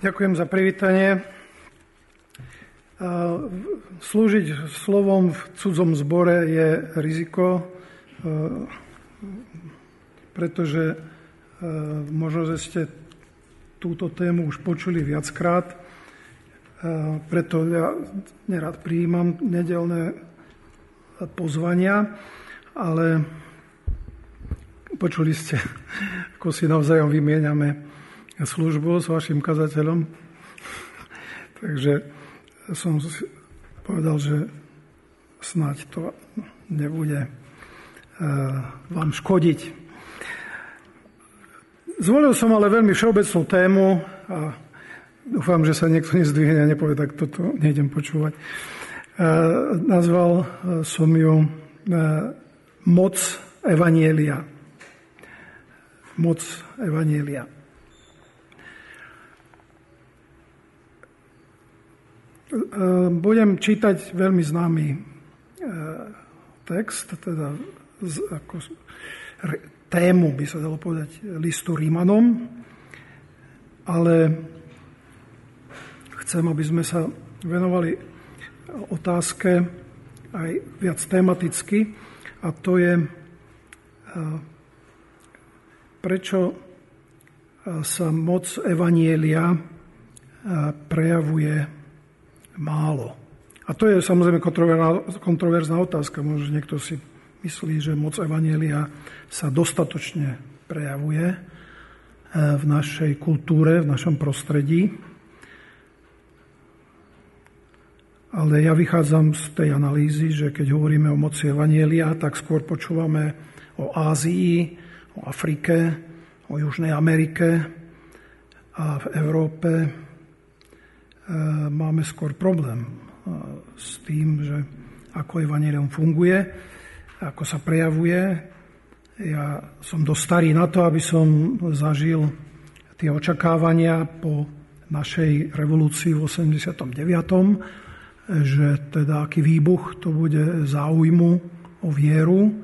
Ďakujem za privítanie. Slúžiť slovom v cudzom zbore je riziko, pretože možno, že ste túto tému už počuli viackrát, preto ja nerad prijímam nedelné pozvania, ale počuli ste, ako si navzájom vymieňame službu s vašim kazateľom. Takže som povedal, že snáď to nebude eh, vám škodiť. Zvolil som ale veľmi všeobecnú tému a dúfam, že sa niekto nezdvihne a nepovie, tak toto nejdem počúvať. Eh, nazval eh, som ju Moc Evanielia. Moc Evanielia. Budem čítať veľmi známy ehm, text, teda z, ako, tému, by sa dalo povedať, listu Rímanom, ale chcem, aby sme sa venovali otázke aj viac tematicky, a to je, ehm, prečo sa moc Evanielia prejavuje málo. A to je samozrejme kontroverzná otázka. Možno niekto si myslí, že moc Evanielia sa dostatočne prejavuje eh, v našej kultúre, v našom prostredí. Ale ja vychádzam z tej analýzy, že keď hovoríme o moci Evanielia, tak skôr počúvame o Ázii, o Afrike, o Južnej Amerike a v Európe máme skôr problém e, s tým, že ako evanelium funguje, ako sa prejavuje. Ja som dosť starý na to, aby som zažil tie očakávania po našej revolúcii v 89., že teda aký výbuch to bude záujmu o vieru,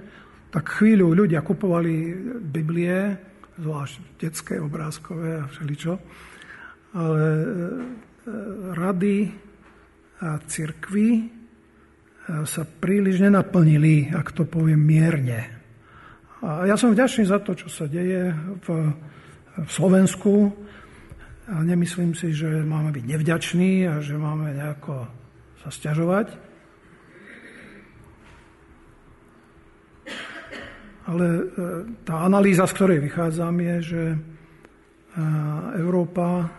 tak chvíľu ľudia kupovali Biblie, zvlášť detské, obrázkové a všeličo, ale rady a cirkvy e, sa príliš nenaplnili, ak to poviem mierne. A ja som vďačný za to, čo sa deje v, v Slovensku. A nemyslím si, že máme byť nevďační a že máme nejako sa stiažovať. Ale e, tá analýza, z ktorej vychádzam, je, že e, Európa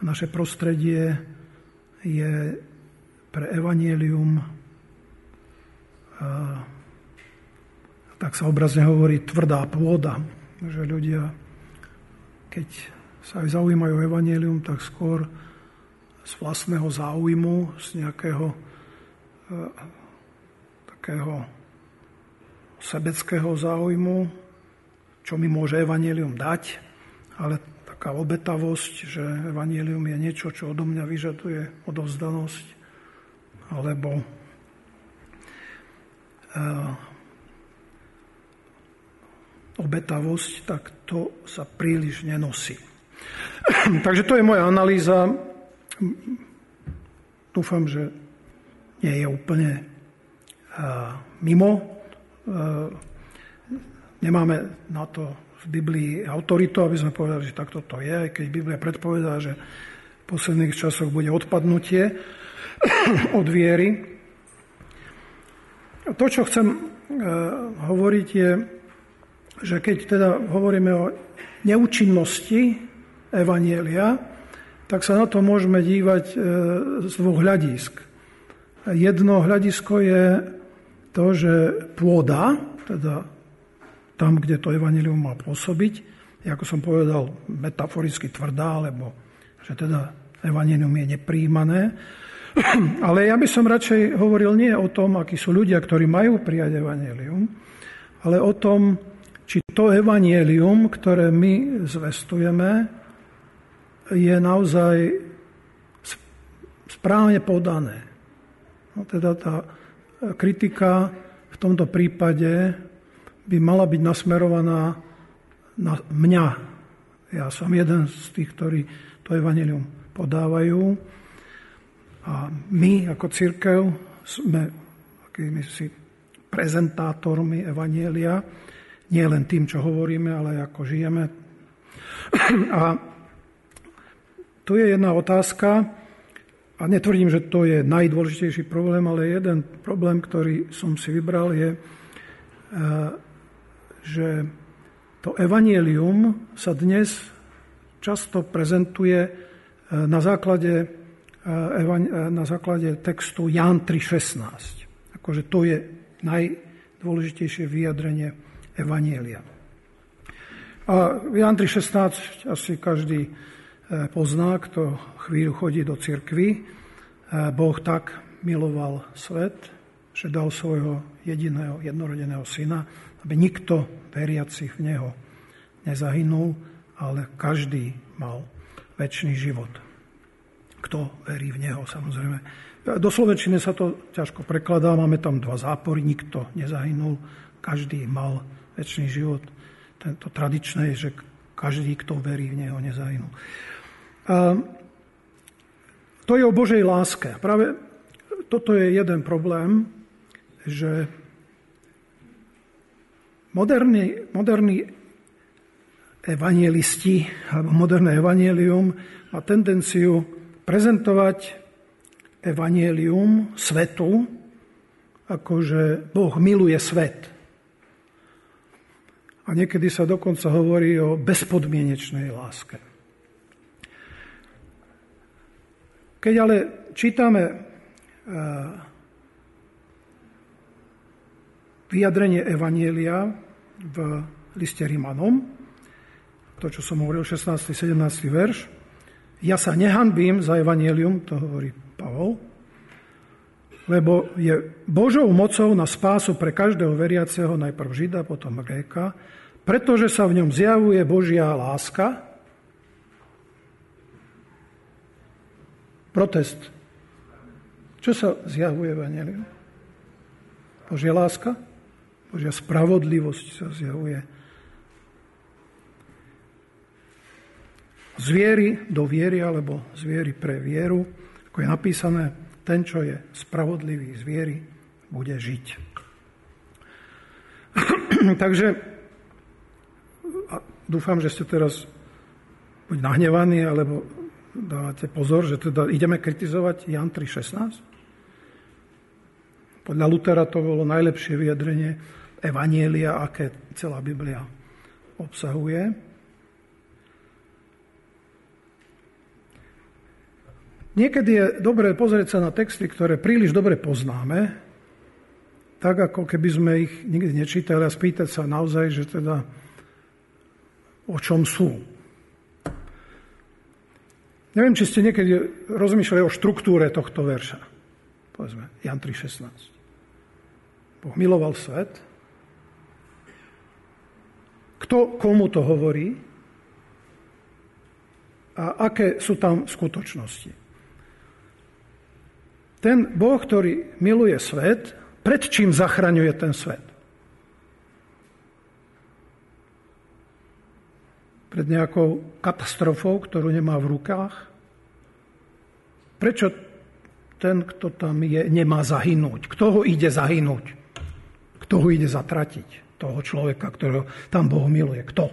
naše prostredie je pre evanielium tak sa obrazne hovorí tvrdá pôda, že ľudia, keď sa aj zaujímajú o evanielium, tak skôr z vlastného záujmu, z nejakého takého sebeckého záujmu, čo mi môže evanielium dať, ale taká obetavosť, že evanielium je niečo, čo odo mňa vyžaduje odovzdanosť, alebo uh, obetavosť, tak to sa príliš nenosí. Takže to je moja analýza. Dúfam, že nie je úplne uh, mimo. Uh, nemáme na to v Biblii autoritu, aby sme povedali, že takto to je, aj keď Biblia predpovedá, že v posledných časoch bude odpadnutie od viery. To, čo chcem e, hovoriť, je, že keď teda hovoríme o neúčinnosti Evanielia, tak sa na to môžeme dívať e, z dvoch hľadisk. Jedno hľadisko je to, že pôda, teda tam, kde to evanilium má pôsobiť, ako som povedal, metaforicky tvrdá, lebo že teda evanilium je nepríjmané. Ale ja by som radšej hovoril nie o tom, akí sú ľudia, ktorí majú prijať evanilium, ale o tom, či to evanilium, ktoré my zvestujeme, je naozaj správne podané. No teda tá kritika v tomto prípade by mala byť nasmerovaná na mňa. Ja som jeden z tých, ktorí to evanelium podávajú. A my ako církev sme akými si prezentátormi evanielia, nie len tým, čo hovoríme, ale ako žijeme. A tu je jedna otázka, a netvrdím, že to je najdôležitejší problém, ale jeden problém, ktorý som si vybral, je, e, že to evanielium sa dnes často prezentuje e, na základe, e, na základe textu Jan 3.16. Akože to je najdôležitejšie vyjadrenie evanielia. A Jan 3.16 asi každý pozná, kto chvíľu chodí do cirkvy. Boh tak miloval svet, že dal svojho jediného, jednorodeného syna, aby nikto veriacich v Neho nezahynul, ale každý mal väčší život. Kto verí v Neho, samozrejme. Do Slovenčiny sa to ťažko prekladá, máme tam dva zápory, nikto nezahynul, každý mal väčší život. Tento tradičné je, že každý, kto verí v Neho, nezahynul. To je o Božej láske. Práve toto je jeden problém, že moderní, moderní evangelisti alebo moderné evangelium má tendenciu prezentovať evangelium svetu, ako že Boh miluje svet. A niekedy sa dokonca hovorí o bezpodmienečnej láske. Keď ale čítame vyjadrenie Evanielia v liste Rimanom, to, čo som hovoril, 16. 17. verš, ja sa nehanbím za Evangelium, to hovorí Pavol, lebo je Božou mocou na spásu pre každého veriaceho, najprv Žida, potom Gréka, pretože sa v ňom zjavuje Božia láska, Protest. Čo sa zjavuje v Evangeliu? Božia láska, Božia spravodlivosť sa zjavuje. Z viery do viery, alebo z viery pre vieru, ako je napísané, ten, čo je spravodlivý z viery, bude žiť. Takže dúfam, že ste teraz buď nahnevaní, alebo dávate pozor, že teda ideme kritizovať Jan 3.16? Podľa Lutera to bolo najlepšie vyjadrenie Evanielia, aké celá Biblia obsahuje. Niekedy je dobré pozrieť sa na texty, ktoré príliš dobre poznáme, tak ako keby sme ich nikdy nečítali a spýtať sa naozaj, že teda o čom sú. Neviem, či ste niekedy rozmýšľali o štruktúre tohto verša. Povedzme, Jan 3.16. Boh miloval svet. Kto komu to hovorí? A aké sú tam skutočnosti? Ten Boh, ktorý miluje svet, pred čím zachraňuje ten svet? pred nejakou katastrofou, ktorú nemá v rukách? Prečo ten, kto tam je, nemá zahynúť? Kto ho ide zahynúť? Kto ho ide zatratiť? Toho človeka, ktorého tam Boh miluje. Kto?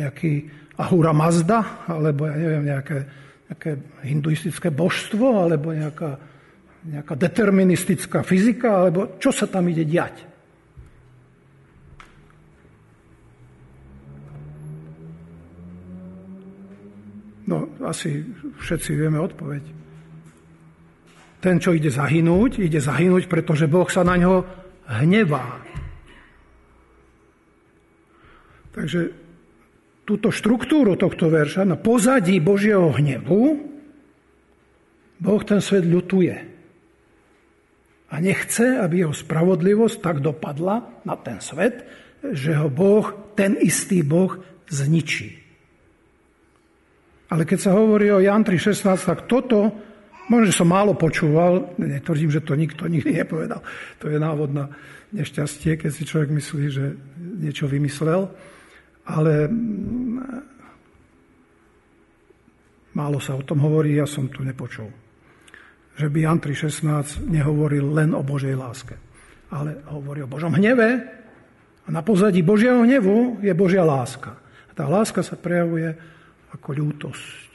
Nejaký Ahura Mazda? Alebo ja neviem, nejaké, nejaké hinduistické božstvo? Alebo nejaká, nejaká deterministická fyzika? Alebo čo sa tam ide diať? No, asi všetci vieme odpoveď. Ten, čo ide zahynúť, ide zahynúť, pretože Boh sa na ňo hnevá. Takže túto štruktúru tohto verša na pozadí Božieho hnevu Boh ten svet ľutuje. A nechce, aby jeho spravodlivosť tak dopadla na ten svet, že ho Boh, ten istý Boh, zničí. Ale keď sa hovorí o Jan 3.16, tak toto, možno, že som málo počúval, netvrdím, že to nikto nikdy nepovedal. To je návod na nešťastie, keď si človek myslí, že niečo vymyslel. Ale mm, málo sa o tom hovorí, ja som tu nepočul. Že by Jan 3.16 nehovoril len o Božej láske, ale hovorí o Božom hneve a na pozadí Božieho hnevu je Božia láska. A tá láska sa prejavuje ako ľútosť.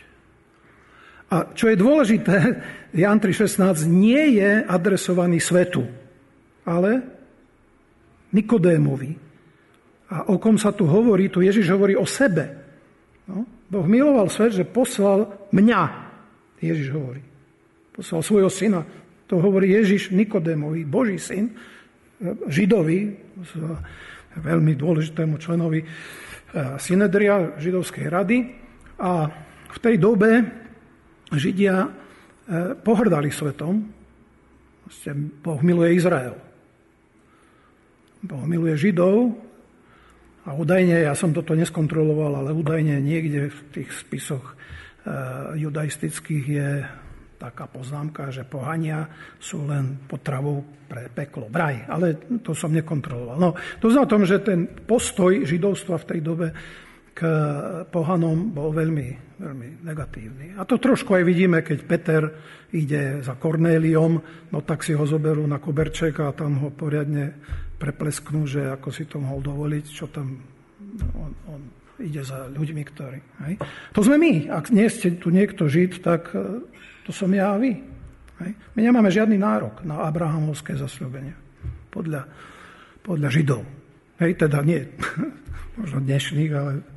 A čo je dôležité, Jan 3.16 nie je adresovaný svetu, ale Nikodémovi. A o kom sa tu hovorí, tu Ježiš hovorí o sebe. No? Boh miloval svet, že poslal mňa, Ježiš hovorí. Poslal svojho syna. To hovorí Ježiš Nikodémovi, Boží syn, Židovi, veľmi dôležitému členovi eh, Synedria Židovskej rady. A v tej dobe Židia eh, pohrdali svetom. Boh miluje Izrael. Boh miluje Židov a údajne, ja som toto neskontroloval, ale údajne niekde v tých spisoch eh, judaistických je taká poznámka, že pohania sú len potravou pre peklo, braj. Ale to som nekontroloval. No, to znamená tom, že ten postoj židovstva v tej dobe k pohanom bol veľmi, veľmi negatívny. A to trošku aj vidíme, keď Peter ide za Kornéliom, no tak si ho zoberú na koberček a tam ho poriadne preplesknú, že ako si to mohol dovoliť, čo tam on, on ide za ľuďmi, ktorí... Hej. To sme my. Ak nie ste tu niekto žid, tak e, to som ja a vy. Hej. My nemáme žiadny nárok na abrahamovské zasľúbenie. Podľa, podľa židov. Hej, teda nie možno dnešných, ale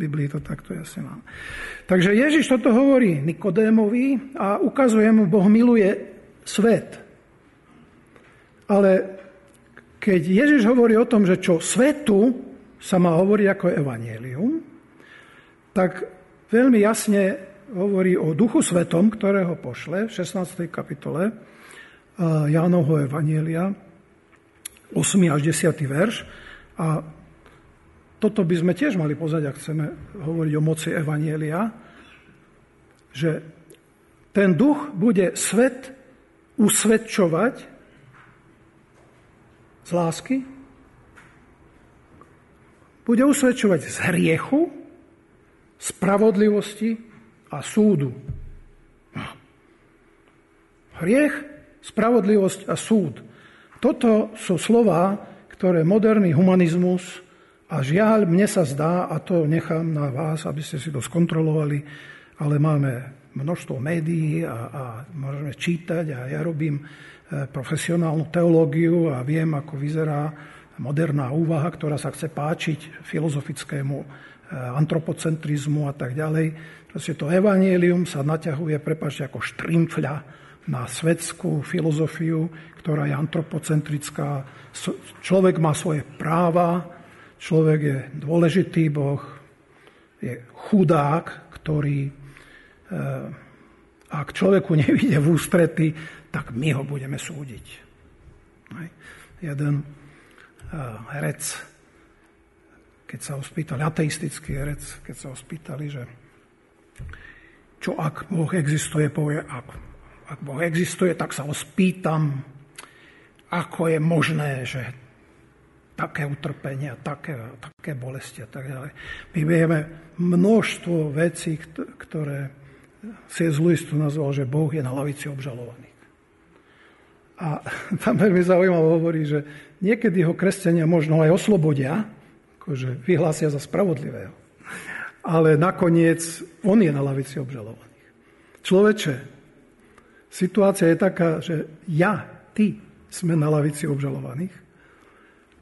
Biblii to takto jasne mám. Takže Ježiš toto hovorí Nikodémovi a ukazuje mu, Boh miluje svet. Ale keď Ježiš hovorí o tom, že čo svetu sa má hovoriť ako evanielium, tak veľmi jasne hovorí o Duchu Svetom, ktorého pošle v 16. kapitole Jánovho Evanielia, 8. až 10. verš. A toto by sme tiež mali pozrieť, ak chceme hovoriť o moci Evanielia, že ten duch bude svet usvedčovať z lásky, bude usvedčovať z hriechu, spravodlivosti a súdu. Hriech, spravodlivosť a súd. Toto sú slova, ktoré moderný humanizmus a žiaľ, mne sa zdá, a to nechám na vás, aby ste si to skontrolovali, ale máme množstvo médií a, a môžeme čítať a ja robím e, profesionálnu teológiu a viem, ako vyzerá moderná úvaha, ktorá sa chce páčiť filozofickému e, antropocentrizmu a tak ďalej. Proste to evanielium sa naťahuje, prepáčte, ako štrimfľa na svetskú filozofiu, ktorá je antropocentrická. Človek má svoje práva, Človek je dôležitý, Boh je chudák, ktorý eh, ak človeku nevíde v ústrety, tak my ho budeme súdiť. Jeden eh, herec, keď sa ho spýtali, ateistický herec, keď sa ho spýtali, že čo ak Boh existuje, povie, ak, ak Boh existuje, tak sa ho spýtam, ako je možné, že také utrpenia, také, také bolesti a tak ďalej. My vieme množstvo vecí, ktoré C.S. Lewis tu nazval, že Boh je na lavici obžalovaných. A tam veľmi zaujímavé hovorí, že niekedy ho kresťania možno aj oslobodia, akože vyhlásia za spravodlivého. Ale nakoniec on je na lavici obžalovaných. Človeče, situácia je taká, že ja, ty sme na lavici obžalovaných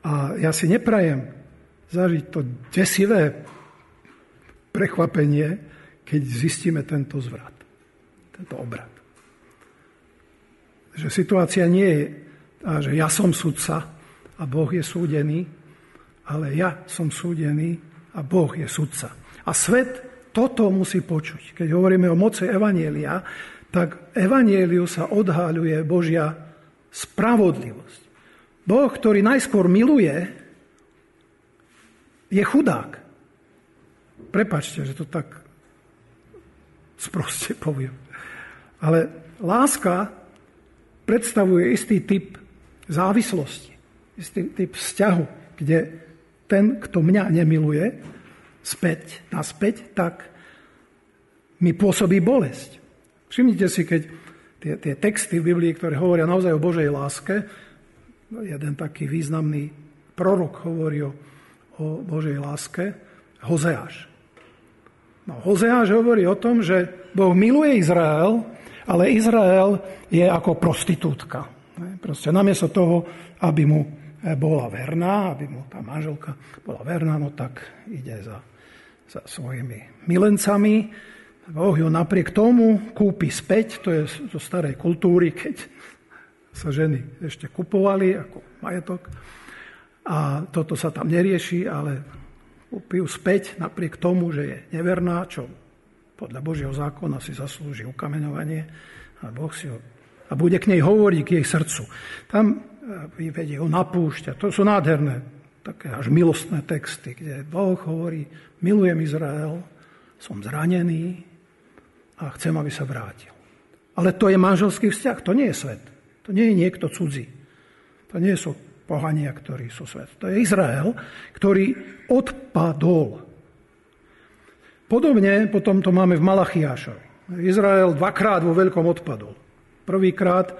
a ja si neprajem zažiť to desivé prekvapenie, keď zistíme tento zvrat, tento obrad. Že situácia nie je, tá, že ja som sudca a Boh je súdený, ale ja som súdený a Boh je sudca. A svet toto musí počuť. Keď hovoríme o moci Evanielia, tak Evanieliu sa odhaľuje Božia spravodlivosť. Boh, ktorý najskôr miluje, je chudák. Prepačte, že to tak sproste poviem. Ale láska predstavuje istý typ závislosti, istý typ vzťahu, kde ten, kto mňa nemiluje, späť, naspäť, tak mi pôsobí bolesť. Všimnite si, keď tie, tie texty v Biblii, ktoré hovoria naozaj o Božej láske, jeden taký významný prorok hovorí o, o Božej láske, Hozeáš. No, Hozeáš hovorí o tom, že Boh miluje Izrael, ale Izrael je ako prostitútka. Proste namiesto toho, aby mu bola verná, aby mu tá manželka bola verná, no tak ide za, za svojimi milencami. Boh ju napriek tomu kúpi späť, to je zo starej kultúry, keď sa ženy ešte kupovali ako majetok. A toto sa tam nerieši, ale kúpi ju späť napriek tomu, že je neverná, čo podľa Božieho zákona si zaslúži ukameňovanie a Boh si ho, a bude k nej hovoriť, k jej srdcu. Tam vyvedie ho na púšťa. To sú nádherné, také až milostné texty, kde Boh hovorí, milujem Izrael, som zranený a chcem, aby sa vrátil. Ale to je manželský vzťah, to nie je svet. To nie je niekto cudzí. To nie sú pohania, ktorí sú svet. To je Izrael, ktorý odpadol. Podobne potom to máme v Malachiášovi. Izrael dvakrát vo veľkom odpadol. Prvýkrát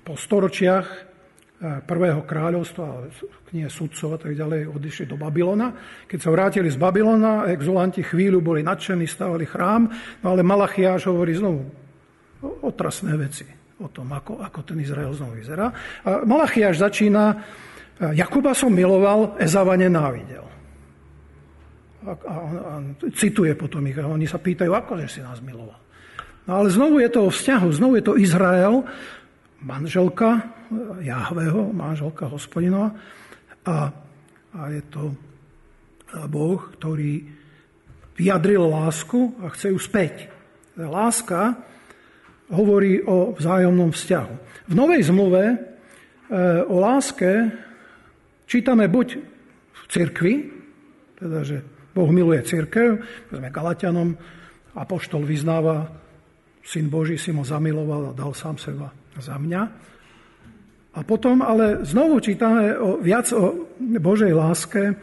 po storočiach prvého kráľovstva, knihe sudcov a tak ďalej, odišli do Babylona. Keď sa vrátili z Babylona, exulanti chvíľu boli nadšení, stavali chrám, no ale Malachiáš hovorí znovu otrasné veci o tom, ako, ako ten Izrael znovu vyzerá. A Malachiáš začína, Jakuba som miloval, Ezava nenávidel. A, a, a cituje potom ich a oni sa pýtajú, ako že si nás miloval. No ale znovu je to o vzťahu, znovu je to Izrael, manželka Jahveho, manželka hospodinova. A, a je to Boh, ktorý vyjadril lásku a chce ju späť. Láska hovorí o vzájomnom vzťahu. V Novej zmluve e, o láske čítame buď v cirkvi, teda, že Boh miluje církev, sme Galatianom, apoštol vyznáva, syn Boží si mo zamiloval a dal sám seba za mňa. A potom ale znovu čítame o, viac o Božej láske, e,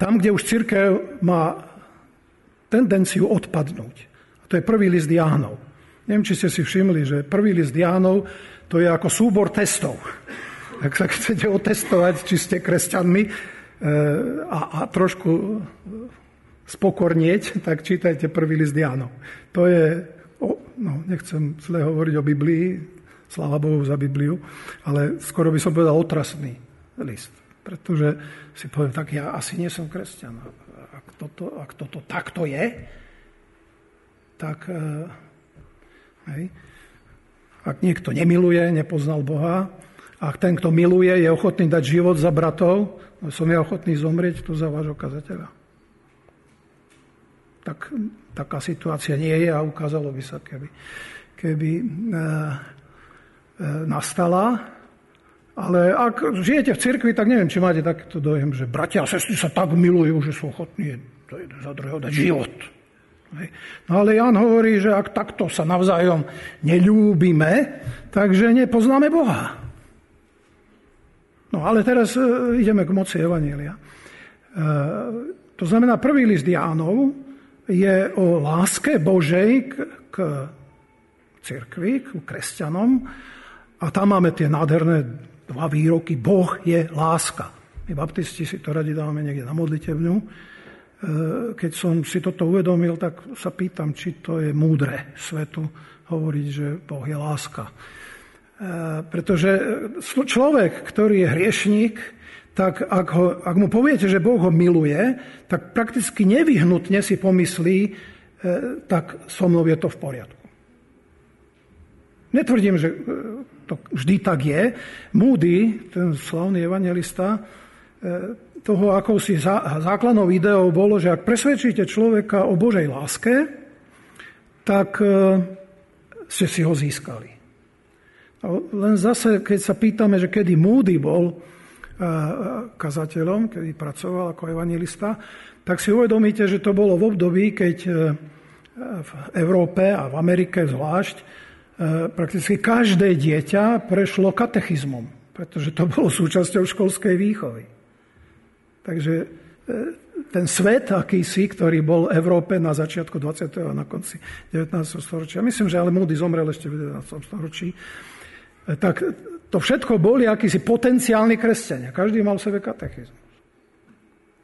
tam, kde už církev má tendenciu odpadnúť. A to je prvý list Jánov. Neviem, či ste si všimli, že prvý list Jánov to je ako súbor testov. Ak sa chcete otestovať, či ste kresťanmi e, a, a trošku spokornieť, tak čítajte prvý list Jánov. To je no, nechcem zle hovoriť o Biblii, sláva Bohu za Bibliu, ale skoro by som povedal otrasný list. Pretože si poviem, tak ja asi nie som kresťan. Ak toto, ak toto takto je, tak eh, hej, ak niekto nemiluje, nepoznal Boha, ak ten, kto miluje, je ochotný dať život za bratov, no som ja ochotný zomrieť tu za vášho kazateľa. Tak taká situácia nie je a ukázalo by sa, keby, keby e, e, nastala. Ale ak žijete v cirkvi, tak neviem, či máte takýto dojem, že bratia a sestry sa tak milujú, že sú ochotní za druhého dať život. No ale Jan hovorí, že ak takto sa navzájom nelúbime, takže nepoznáme Boha. No ale teraz e, ideme k moci Evanielia. E, to znamená, prvý list Jánov je o láske Božej k, k cirkvi, k kresťanom. A tam máme tie nádherné dva výroky. Boh je láska. My baptisti si to radi dávame niekde na modlitevňu. E, keď som si toto uvedomil, tak sa pýtam, či to je múdre svetu hovoriť, že Boh je láska. E, pretože človek, ktorý je hriešník, tak ak, ho, ak mu poviete, že Boh ho miluje, tak prakticky nevyhnutne si pomyslí, e, tak so mnou je to v poriadku. Netvrdím, že to vždy tak je. Moody, ten slavný evangelista, toho akousi zá, základnou ideou bolo, že ak presvedčíte človeka o Božej láske, tak e, ste si ho získali. Len zase, keď sa pýtame, že kedy Moody bol kazateľom, kedy pracoval ako evangelista, tak si uvedomíte, že to bolo v období, keď e, v Európe a v Amerike zvlášť e, prakticky každé dieťa prešlo katechizmom, pretože to bolo súčasťou školskej výchovy. Takže e, ten svet akýsi, ktorý bol v Európe na začiatku 20. a na konci 19. storočia, myslím, že ale Moody zomrel ešte v 19. storočí, tak to všetko boli akýsi potenciálni kresťania. Každý mal v sebe katechizmus.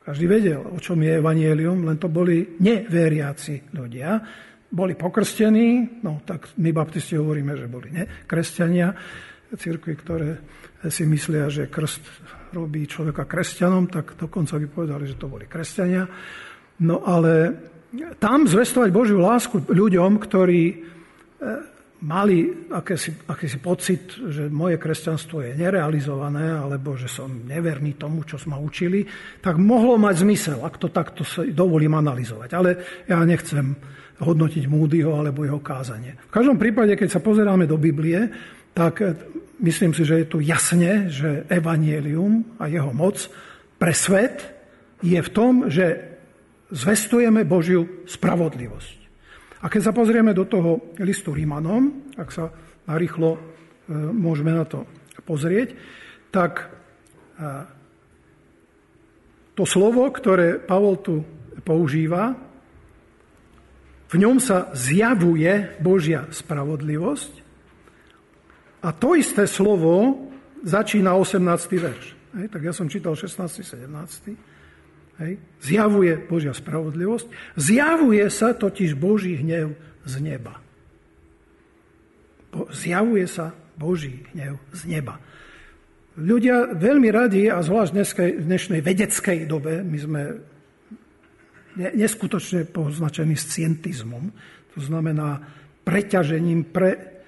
Každý vedel, o čom je evanielium, len to boli neveriaci ľudia. Boli pokrstení, no tak my baptisti hovoríme, že boli ne, kresťania, cirkvi, ktoré si myslia, že krst robí človeka kresťanom, tak dokonca by povedali, že to boli kresťania. No ale tam zvestovať Božiu lásku ľuďom, ktorí e, mali akési, akýsi pocit, že moje kresťanstvo je nerealizované, alebo že som neverný tomu, čo sme učili, tak mohlo mať zmysel, ak to takto sa dovolím analyzovať. Ale ja nechcem hodnotiť Múdyho alebo jeho kázanie. V každom prípade, keď sa pozeráme do Biblie, tak myslím si, že je tu jasne, že evanielium a jeho moc pre svet je v tom, že zvestujeme Božiu spravodlivosť. A keď sa pozrieme do toho listu Rímanom, ak sa narýchlo e, môžeme na to pozrieť, tak e, to slovo, ktoré Pavol tu používa, v ňom sa zjavuje Božia spravodlivosť a to isté slovo začína 18. verš. Hej, tak ja som čítal 16. 17. Hej, zjavuje Božia spravodlivosť. Zjavuje sa totiž Boží hnev z neba. Zjavuje sa Boží hnev z neba. Ľudia veľmi radi, a zvlášť v dnešnej vedeckej dobe, my sme neskutočne poznačení scientizmom, to znamená preťažením, pre,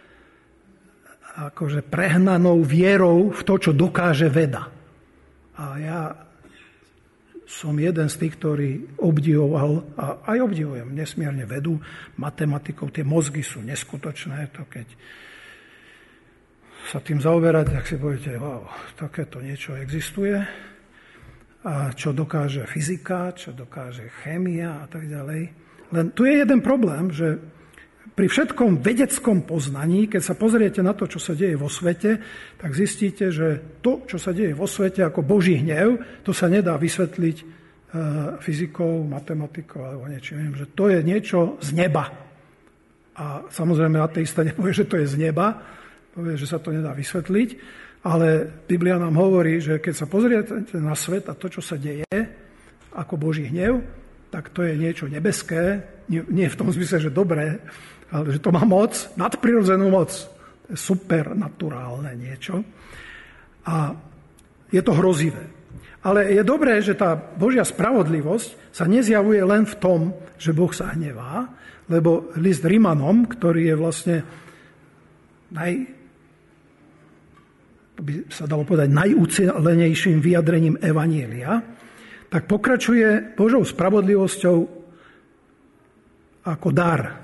akože prehnanou vierou v to, čo dokáže veda. A ja som jeden z tých, ktorý obdivoval, a aj obdivujem nesmierne vedu, matematikou, tie mozgy sú neskutočné, to keď sa tým zaoberať, tak si poviete, wow, takéto niečo existuje. A čo dokáže fyzika, čo dokáže chémia a tak ďalej. Len tu je jeden problém, že pri všetkom vedeckom poznaní, keď sa pozriete na to, čo sa deje vo svete, tak zistíte, že to, čo sa deje vo svete ako Boží hnev, to sa nedá vysvetliť e, fyzikou, matematikou alebo niečím. Že to je niečo z neba. A samozrejme ateista nepovie, že to je z neba, povie, že sa to nedá vysvetliť, ale Biblia nám hovorí, že keď sa pozriete na svet a to, čo sa deje ako Boží hnev, tak to je niečo nebeské, nie v tom zmysle, že dobré, ale že to má moc, nadprirodzenú moc. To je supernaturálne niečo. A je to hrozivé. Ale je dobré, že tá Božia spravodlivosť sa nezjavuje len v tom, že Boh sa hnevá, lebo list Rimanom, ktorý je vlastne naj, by sa dalo povedať, najúcelenejším vyjadrením Evanielia, tak pokračuje Božou spravodlivosťou ako dar,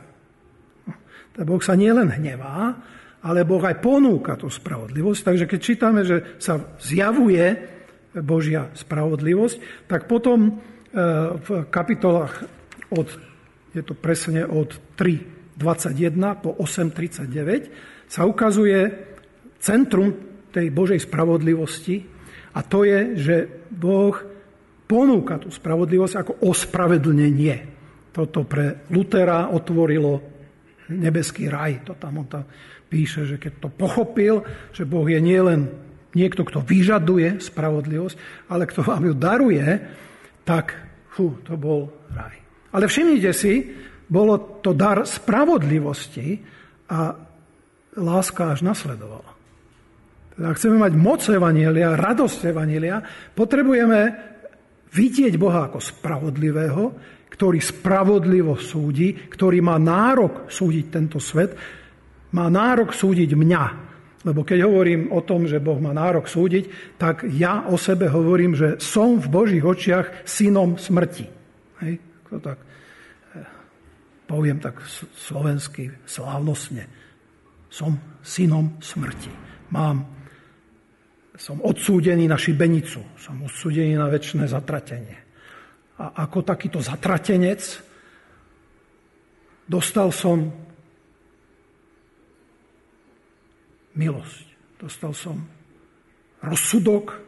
Boh sa nielen hnevá, ale Boh aj ponúka tú spravodlivosť. Takže keď čítame, že sa zjavuje Božia spravodlivosť, tak potom e, v kapitolách od, je to presne od 3.21 po 8.39, sa ukazuje centrum tej Božej spravodlivosti a to je, že Boh ponúka tú spravodlivosť ako ospravedlnenie. Toto pre Lutera otvorilo nebeský raj. To tam on tam píše, že keď to pochopil, že Boh je nielen niekto, kto vyžaduje spravodlivosť, ale kto vám ju daruje, tak fú, to bol raj. Ale všimnite si, bolo to dar spravodlivosti a láska až nasledovala. Teda chceme mať moc Evanielia, radosť Evanielia, potrebujeme vidieť Boha ako spravodlivého, ktorý spravodlivo súdi, ktorý má nárok súdiť tento svet, má nárok súdiť mňa. Lebo keď hovorím o tom, že Boh má nárok súdiť, tak ja o sebe hovorím, že som v Božích očiach synom smrti. Hej? To tak eh, poviem tak slovensky, slávnostne. Som synom smrti. Mám, som odsúdený na šibenicu, som odsúdený na väčšie zatratenie a ako takýto zatratenec dostal som milosť. Dostal som rozsudok,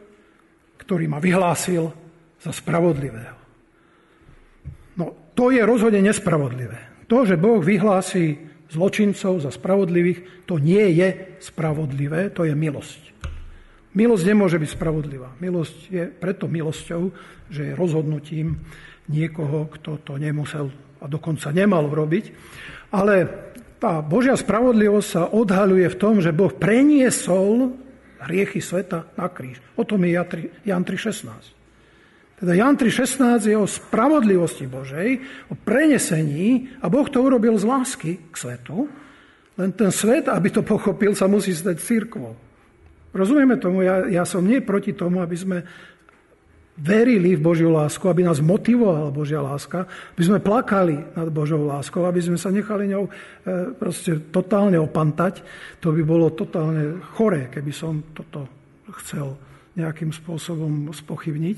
ktorý ma vyhlásil za spravodlivého. No, to je rozhodne nespravodlivé. To, že Boh vyhlási zločincov za spravodlivých, to nie je spravodlivé, to je milosť. Milosť nemôže byť spravodlivá. Milosť je preto milosťou, že je rozhodnutím niekoho, kto to nemusel a dokonca nemal robiť. Ale tá Božia spravodlivosť sa odhaluje v tom, že Boh preniesol hriechy sveta na kríž. O tom je Jan 3.16. Teda Jan 3.16 je o spravodlivosti Božej, o prenesení a Boh to urobil z lásky k svetu, len ten svet, aby to pochopil, sa musí stať církvou. Rozumieme tomu? Ja, ja som nie proti tomu, aby sme verili v Božiu lásku, aby nás motivovala Božia láska, aby sme plakali nad Božou láskou, aby sme sa nechali ňou e, proste totálne opantať. To by bolo totálne choré, keby som toto chcel nejakým spôsobom spochybniť.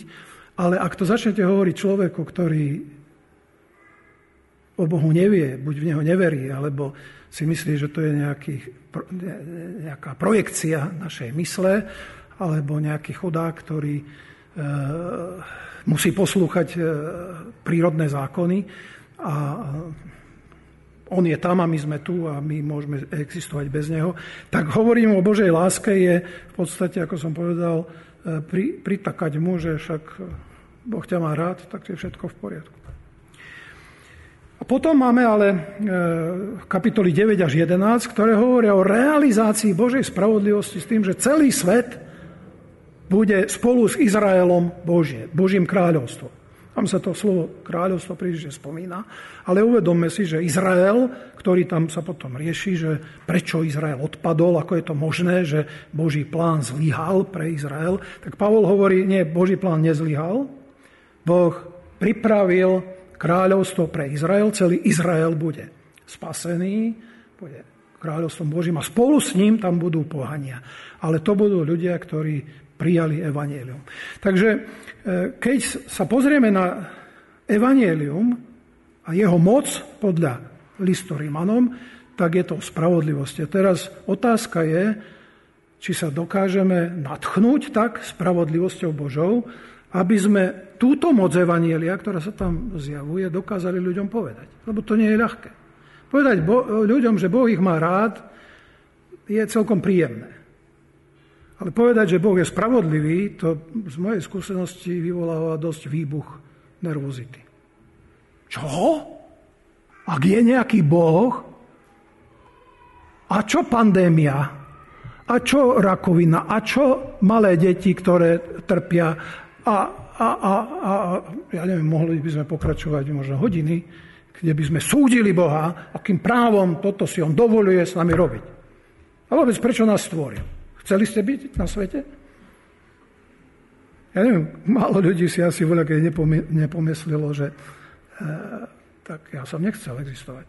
Ale ak to začnete hovoriť človeku, ktorý o Bohu nevie, buď v Neho neverí, alebo si myslí, že to je nejaký, nejaká projekcia našej mysle, alebo nejaký chudák, ktorý e, musí poslúchať e, prírodné zákony a on je tam a my sme tu a my môžeme existovať bez neho. Tak hovorím o Božej láske je v podstate, ako som povedal, E, pri, pritakať mu, že však Boh ťa má rád, tak je všetko v poriadku. Potom máme ale e, kapitoly 9 až 11, ktoré hovoria o realizácii Božej spravodlivosti s tým, že celý svet bude spolu s Izraelom Božie, Božím kráľovstvom. Tam sa to slovo kráľovstvo príliš spomína, ale uvedomme si, že Izrael, ktorý tam sa potom rieši, že prečo Izrael odpadol, ako je to možné, že Boží plán zlyhal pre Izrael, tak Pavol hovorí, nie, Boží plán nezlyhal, Boh pripravil kráľovstvo pre Izrael, celý Izrael bude spasený, bude kráľovstvom Božím a spolu s ním tam budú pohania. Ale to budú ľudia, ktorí prijali evanelium. Takže e, keď sa pozrieme na evanelium a jeho moc podľa listu Rimanom, tak je to spravodlivosť. A teraz otázka je, či sa dokážeme natchnúť tak spravodlivosťou Božou, aby sme túto moc Evanielia, ktorá sa tam zjavuje, dokázali ľuďom povedať. Lebo to nie je ľahké. Povedať bo- ľuďom, že Boh ich má rád, je celkom príjemné. Ale povedať, že Boh je spravodlivý, to z mojej skúsenosti vyvoláva dosť výbuch nervozity. Čo? Ak je nejaký Boh? A čo pandémia? A čo rakovina? A čo malé deti, ktoré trpia? A, a, a, a ja neviem, mohli by sme pokračovať možno hodiny, kde by sme súdili Boha, akým právom toto si on dovoluje s nami robiť. A vôbec prečo nás stvoril? Chceli ste byť na svete? Ja neviem, málo ľudí si asi voľa, keď nepomyslelo, že e, tak ja som nechcel existovať.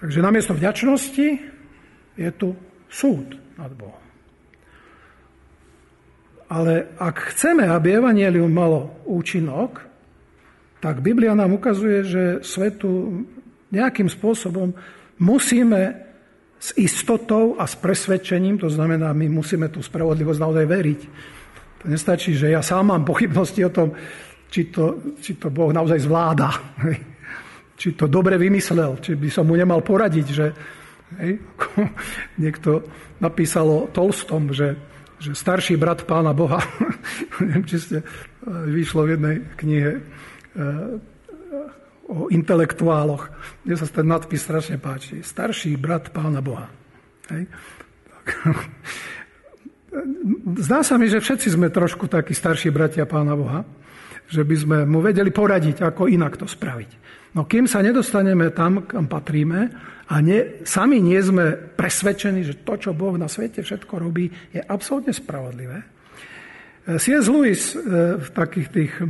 Takže namiesto vďačnosti je tu súd nad Bohom. Ale ak chceme, aby Evangelium malo účinok, tak Biblia nám ukazuje, že svetu nejakým spôsobom musíme s istotou a s presvedčením, to znamená, my musíme tú spravodlivosť naozaj veriť. To nestačí, že ja sám mám pochybnosti o tom, či to, či to Boh naozaj zvláda. Či to dobre vymyslel, či by som mu nemal poradiť, že hej, niekto napísalo Tolstom, že, že starší brat pána Boha, neviem, či ste, vyšlo v jednej knihe o intelektuáloch. Mne sa ten nadpis strašne páči. Starší brat pána Boha. Hej. Zdá sa mi, že všetci sme trošku takí starší bratia pána Boha, že by sme mu vedeli poradiť, ako inak to spraviť. No kým sa nedostaneme tam, kam patríme a ne, sami nie sme presvedčení, že to, čo Boh na svete všetko robí, je absolútne spravodlivé. C.S. Lewis eh, v takých tých eh,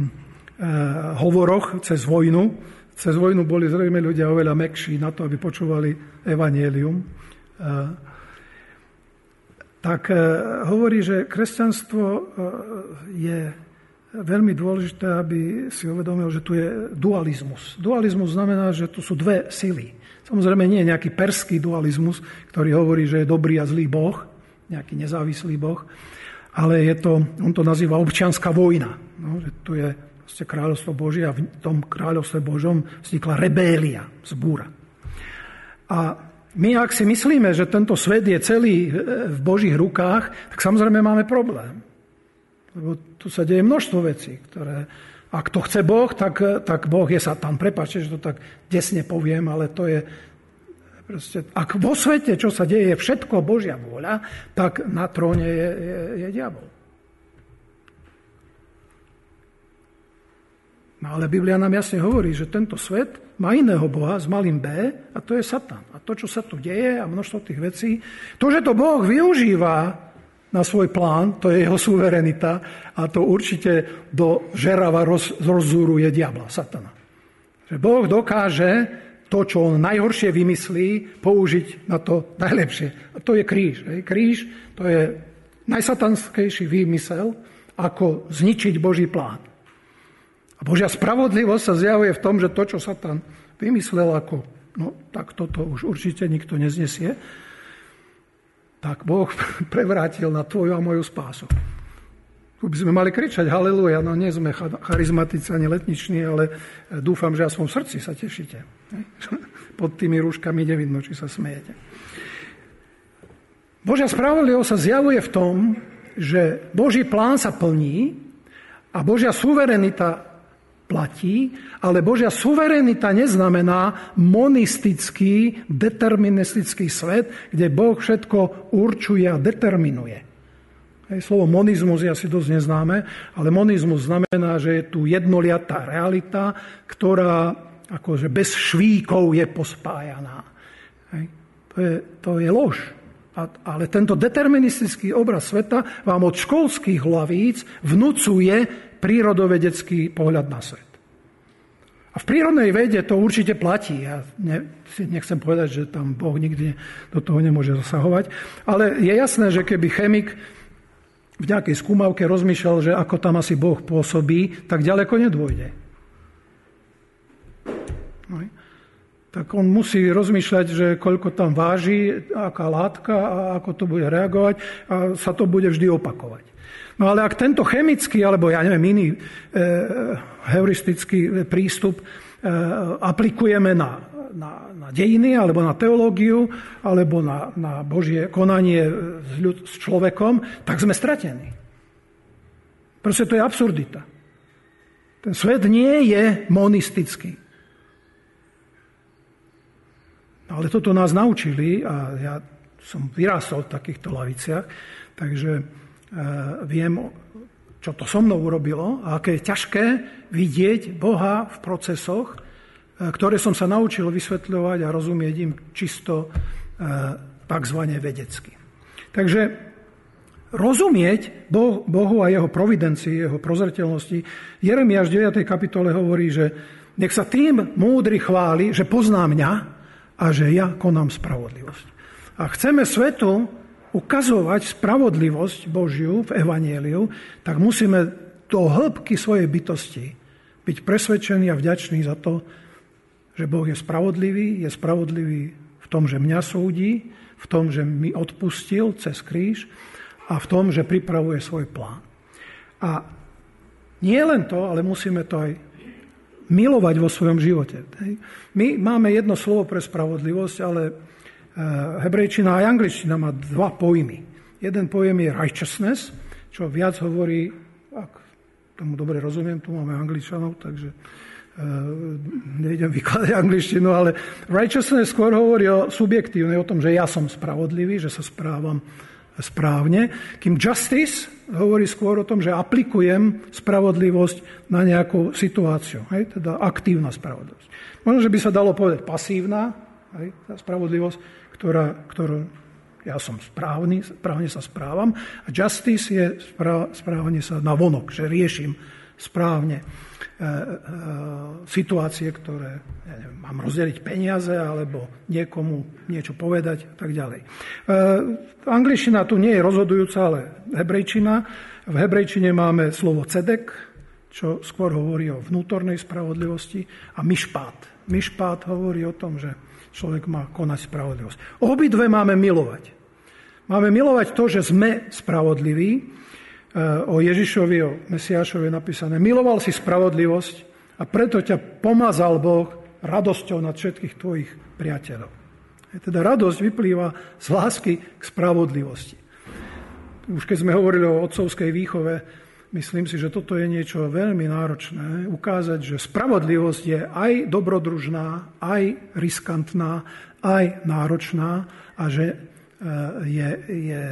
hovoroch cez vojnu cez vojnu boli zrejme ľudia oveľa mekší na to, aby počúvali evanielium. Tak hovorí, že kresťanstvo je veľmi dôležité, aby si uvedomil, že tu je dualizmus. Dualizmus znamená, že tu sú dve sily. Samozrejme nie je nejaký perský dualizmus, ktorý hovorí, že je dobrý a zlý boh, nejaký nezávislý boh, ale je to, on to nazýva občianská vojna. No, že tu je proste kráľovstvo Božie a v tom kráľovstve Božom vznikla rebélia, zbúra. A my, ak si myslíme, že tento svet je celý v Božích rukách, tak samozrejme máme problém. Lebo tu sa deje množstvo vecí, ktoré, ak to chce Boh, tak, tak Boh je Satan. Prepačte, že to tak desne poviem, ale to je proste, ak vo svete, čo sa deje, je všetko Božia vôľa, tak na tróne je, je, je diabol. No ale Biblia nám jasne hovorí, že tento svet má iného Boha s malým B a to je Satan. A to, čo sa tu deje a množstvo tých vecí, to, že to Boh využíva na svoj plán, to je jeho suverenita a to určite do žerava roz, rozúruje diabla, satana. Že Boh dokáže to, čo on najhoršie vymyslí, použiť na to najlepšie. A to je kríž. Hej. Kríž to je najsatanskejší výmysel, ako zničiť Boží plán. A Božia spravodlivosť sa zjavuje v tom, že to, čo sa tam vymyslel ako, no tak toto už určite nikto neznesie, tak Boh prevrátil na tvoju a moju spásu. Tu by sme mali kričať haleluja, no nie sme charizmatici ani letniční, ale dúfam, že aspoň v srdci sa tešíte. Pod tými rúškami nevidno, či sa smejete. Božia spravodlivosť sa zjavuje v tom, že Boží plán sa plní a Božia suverenita platí, ale Božia suverenita neznamená monistický, deterministický svet, kde Boh všetko určuje a determinuje. Slovo monizmus je asi dosť neznáme, ale monizmus znamená, že je tu jednoliatá realita, ktorá akože bez švíkov je pospájaná. To, je, to je lož. Ale tento deterministický obraz sveta vám od školských hlavíc vnúcuje prírodovedecký pohľad na svet. A v prírodnej vede to určite platí. Ja ne, si nechcem povedať, že tam Boh nikdy do toho nemôže zasahovať. Ale je jasné, že keby chemik v nejakej skúmavke rozmýšľal, že ako tam asi Boh pôsobí, tak ďaleko nedôjde. No, tak on musí rozmýšľať, že koľko tam váži, aká látka a ako to bude reagovať a sa to bude vždy opakovať. No ale ak tento chemický, alebo ja neviem, iný e, heuristický prístup e, aplikujeme na, na, na dejiny, alebo na teológiu, alebo na, na Božie konanie s, ľud, s človekom, tak sme stratení. Proste to je absurdita. Ten svet nie je monistický. Ale toto nás naučili a ja som vyrástol v takýchto laviciach, takže viem, čo to so mnou urobilo a aké je ťažké vidieť Boha v procesoch, eh, ktoré som sa naučil vysvetľovať a rozumieť im čisto eh, takzvané vedecky. Takže rozumieť Bohu a jeho providencii, jeho prozreteľnosti. Jeremiáš v 9. kapitole hovorí, že nech sa tým múdry chváli, že pozná mňa a že ja konám spravodlivosť. A chceme svetu ukazovať spravodlivosť Božiu v Evanieliu, tak musíme do hĺbky svojej bytosti byť presvedčení a vďační za to, že Boh je spravodlivý, je spravodlivý v tom, že mňa súdi, v tom, že mi odpustil cez kríž a v tom, že pripravuje svoj plán. A nie len to, ale musíme to aj milovať vo svojom živote. My máme jedno slovo pre spravodlivosť, ale hebrejčina aj angličtina má dva pojmy. Jeden pojem je righteousness, čo viac hovorí, ak tomu dobre rozumiem, tu máme angličanov, takže uh, nejdem vykladať angličtinu, ale righteousness skôr hovorí o subjektívnej, o tom, že ja som spravodlivý, že sa správam správne, kým justice hovorí skôr o tom, že aplikujem spravodlivosť na nejakú situáciu, hej? teda aktívna spravodlivosť. Možno, že by sa dalo povedať pasívna hej? tá spravodlivosť, ktorá, ktorú ja som správny, správne sa správam a justice je správanie sa na vonok, že riešim správne e, e, situácie, ktoré ja neviem, mám rozdeliť peniaze alebo niekomu niečo povedať a tak ďalej. E, angličtina tu nie je rozhodujúca, ale hebrejčina. V hebrejčine máme slovo cedek, čo skôr hovorí o vnútornej spravodlivosti a myšpát. Myšpát hovorí o tom, že človek má konať spravodlivosť. Obidve máme milovať. Máme milovať to, že sme spravodliví o Ježišovi, o Mesiášovi je napísané, miloval si spravodlivosť a preto ťa pomazal Boh radosťou nad všetkých tvojich priateľov. Teda radosť vyplýva z lásky k spravodlivosti. Už keď sme hovorili o otcovskej výchove, myslím si, že toto je niečo veľmi náročné. Ukázať, že spravodlivosť je aj dobrodružná, aj riskantná, aj náročná a že e, je, je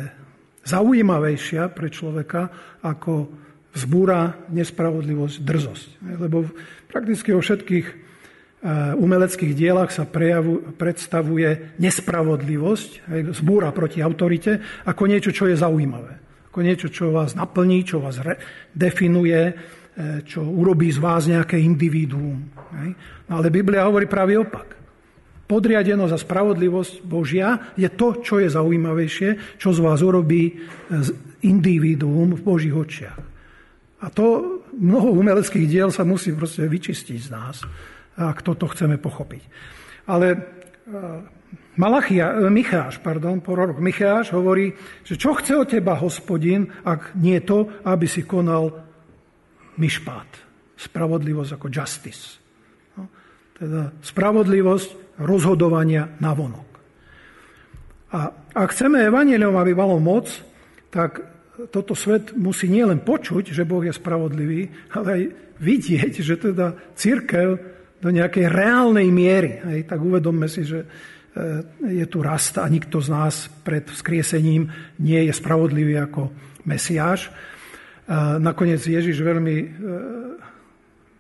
zaujímavejšia pre človeka ako vzbúra, nespravodlivosť, drzosť. Lebo prakticky vo všetkých umeleckých dielach sa prejavu, predstavuje nespravodlivosť, zbúra proti autorite, ako niečo, čo je zaujímavé. Ako niečo, čo vás naplní, čo vás definuje, e, čo urobí z vás nejaké individuum. No ale Biblia hovorí práve opak. Podriadenosť a spravodlivosť Božia je to, čo je zaujímavejšie, čo z vás urobí e, individuum v Božích očiach. A to mnoho umeleckých diel sa musí proste vyčistiť z nás ak toto chceme pochopiť. Ale Malachia, e, Micháš, pardon, prorok Micháš hovorí, že čo chce od teba hospodin, ak nie to, aby si konal myšpát. Spravodlivosť ako justice. No, teda spravodlivosť rozhodovania na vonok. A ak chceme evanelium, aby malo moc, tak toto svet musí nielen počuť, že Boh je spravodlivý, ale aj vidieť, že teda církev do nejakej reálnej miery. Hej, tak uvedomme si, že e, je tu rast a nikto z nás pred vzkriesením nie je spravodlivý ako Mesiáš. Nakoniec Ježiš veľmi e,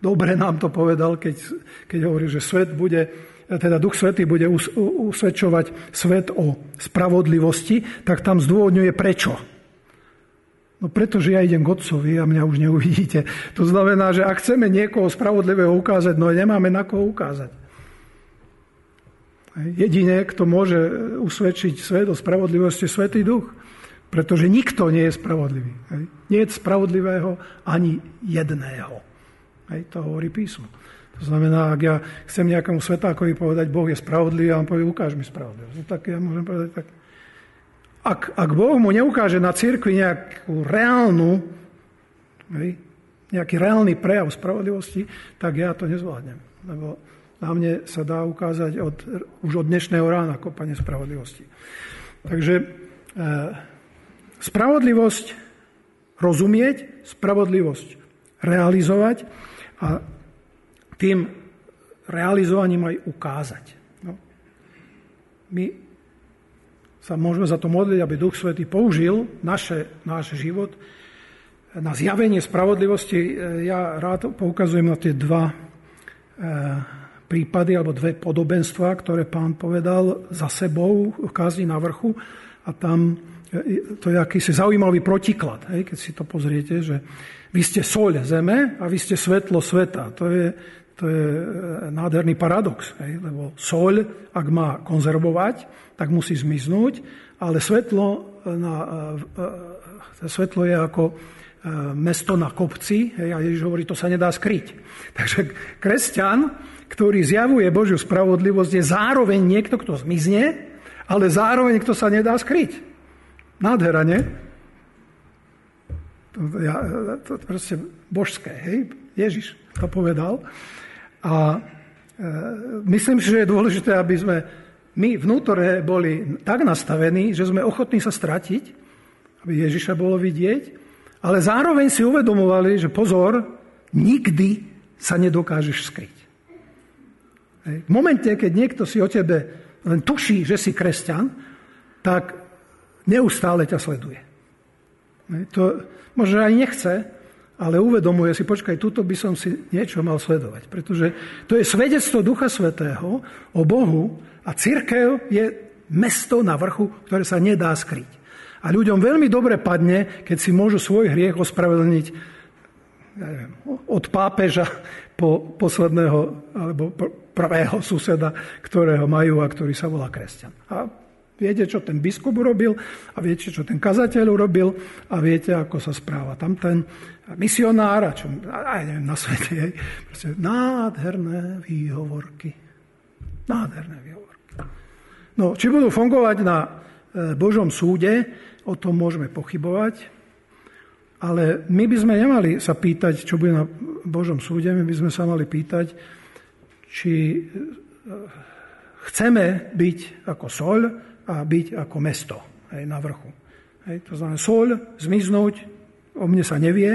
dobre nám to povedal, keď, keď hovorí, že svet bude teda Duch Svetý bude usvedčovať svet o spravodlivosti, tak tam zdôvodňuje prečo. No pretože ja idem k Otcovi a mňa už neuvidíte. To znamená, že ak chceme niekoho spravodlivého ukázať, no nemáme na koho ukázať. Jedine, kto môže usvedčiť svet o spravodlivosti, je Svetý Duch. Pretože nikto nie je spravodlivý. Nie je spravodlivého ani jedného. To hovorí písmo. To znamená, ak ja chcem nejakému svetákovi povedať, Boh je spravodlivý, a on povie, ukáž mi spravodlivosť. No, tak ja môžem povedať, tak ak, ak Boh mu neukáže na cirkvi nejakú reálnu, nejaký reálny prejav spravodlivosti, tak ja to nezvládnem. Lebo na mne sa dá ukázať od, už od dnešného rána kopanie spravodlivosti. Takže e, spravodlivosť rozumieť, spravodlivosť realizovať a tým realizovaním aj ukázať. No. My sa môžeme za to modliť, aby Duch Svetý použil naše, náš život na zjavenie spravodlivosti. Ja rád poukazujem na tie dva e, prípady alebo dve podobenstva, ktoré pán povedal za sebou v kázni na vrchu. A tam e, to je akýsi zaujímavý protiklad, hej, keď si to pozriete, že vy ste soľ zeme a vy ste svetlo sveta. To je, to je e, nádherný paradox, hej, lebo soľ, ak má konzervovať, tak musí zmiznúť, ale svetlo, e, na, e, svetlo je ako mesto na kopci hej, a Ježiš hovorí, to sa nedá skryť. Takže kresťan, ktorý zjavuje Božiu spravodlivosť, je zároveň niekto, kto zmizne, ale zároveň kto sa nedá skryť. Nádhera, nie? To, ja, to proste božské, hej? Ježiš to povedal. A e, myslím že je dôležité, aby sme my vnútorne boli tak nastavení, že sme ochotní sa stratiť, aby Ježiša bolo vidieť, ale zároveň si uvedomovali, že pozor, nikdy sa nedokážeš skryť. V momente, keď niekto si o tebe len tuší, že si kresťan, tak neustále ťa sleduje. To možno aj nechce, ale uvedomuje si, počkaj, tuto by som si niečo mal sledovať. Pretože to je svedectvo Ducha Svetého o Bohu a církev je mesto na vrchu, ktoré sa nedá skryť. A ľuďom veľmi dobre padne, keď si môžu svoj hriech ospravedlniť ja neviem, od pápeža po posledného alebo prvého suseda, ktorého majú a ktorý sa volá kresťan. A Viete, čo ten biskup urobil a viete, čo ten kazateľ urobil a viete, ako sa správa tam ten misionár a čo, aj neviem, na svete. Hej. Proste nádherné výhovorky. Nádherné výhovorky. No, či budú fungovať na e, Božom súde, o tom môžeme pochybovať, Ale my by sme nemali sa pýtať, čo bude na Božom súde, my by sme sa mali pýtať, či chceme byť ako soľ a byť ako mesto hej, na vrchu. Hej, to znamená, soľ zmiznúť, o mne sa nevie,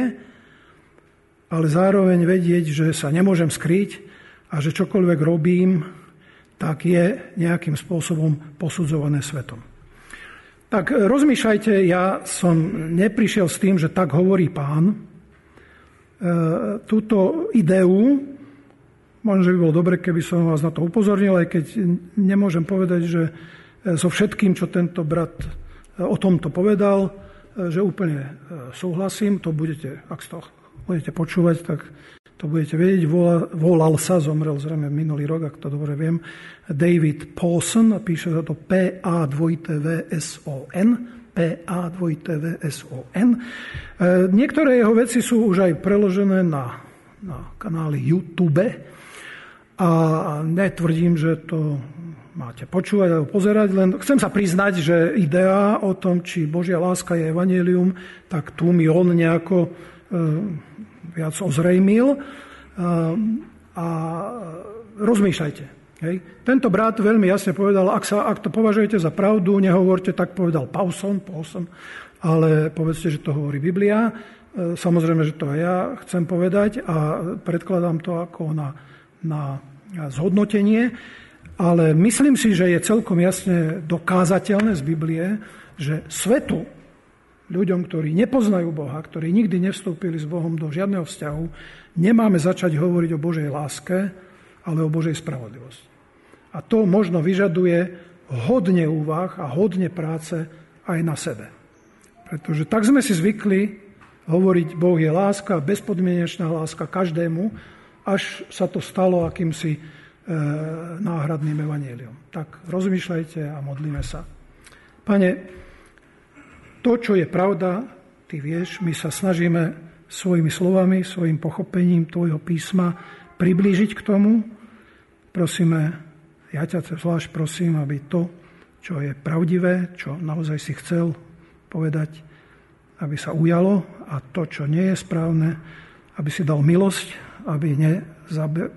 ale zároveň vedieť, že sa nemôžem skryť a že čokoľvek robím, tak je nejakým spôsobom posudzované svetom. Tak rozmýšľajte, ja som neprišiel s tým, že tak hovorí pán. E, túto ideu Možno, že by bolo dobre, keby som vás na to upozornil, aj keď nemôžem povedať, že e, so všetkým, čo tento brat e, o tomto povedal, e, že úplne súhlasím, to budete, ak to budete počúvať, tak to budete vedieť. Volal, sa, zomrel zrejme minulý rok, ak to dobre viem, David Paulson, píše sa to P-A-2-T-V-S-O-N, P-A-2-T-V-S-O-N. Niektoré jeho veci sú už aj preložené na, na kanály YouTube, a netvrdím, že to máte počúvať alebo pozerať, len chcem sa priznať, že idea o tom, či Božia láska je evanelium, tak tu mi on nejako e, viac ozrejmil. E, a rozmýšľajte. Hej. Tento brat veľmi jasne povedal, ak, sa, ak to považujete za pravdu, nehovorte, tak povedal Paulson, Paulson ale povedzte, že to hovorí Biblia. E, samozrejme, že to aj ja chcem povedať a predkladám to ako na na zhodnotenie, ale myslím si, že je celkom jasne dokázateľné z Biblie, že svetu, ľuďom, ktorí nepoznajú Boha, ktorí nikdy nevstúpili s Bohom do žiadneho vzťahu, nemáme začať hovoriť o Božej láske, ale o Božej spravodlivosti. A to možno vyžaduje hodne úvah a hodne práce aj na sebe. Pretože tak sme si zvykli hovoriť, Boh je láska, bezpodmienečná láska každému, až sa to stalo akýmsi náhradným evaníliom. Tak rozmýšľajte a modlíme sa. Pane, to, čo je pravda, ty vieš, my sa snažíme svojimi slovami, svojim pochopením tvojho písma priblížiť k tomu. Prosíme, ja ťa zvlášť prosím, aby to, čo je pravdivé, čo naozaj si chcel povedať, aby sa ujalo a to, čo nie je správne, aby si dal milosť aby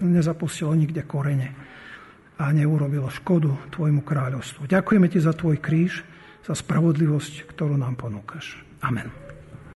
nezapustilo nikde korene a neurobilo škodu tvojmu kráľovstvu. Ďakujeme ti za tvoj kríž, za spravodlivosť, ktorú nám ponúkaš. Amen.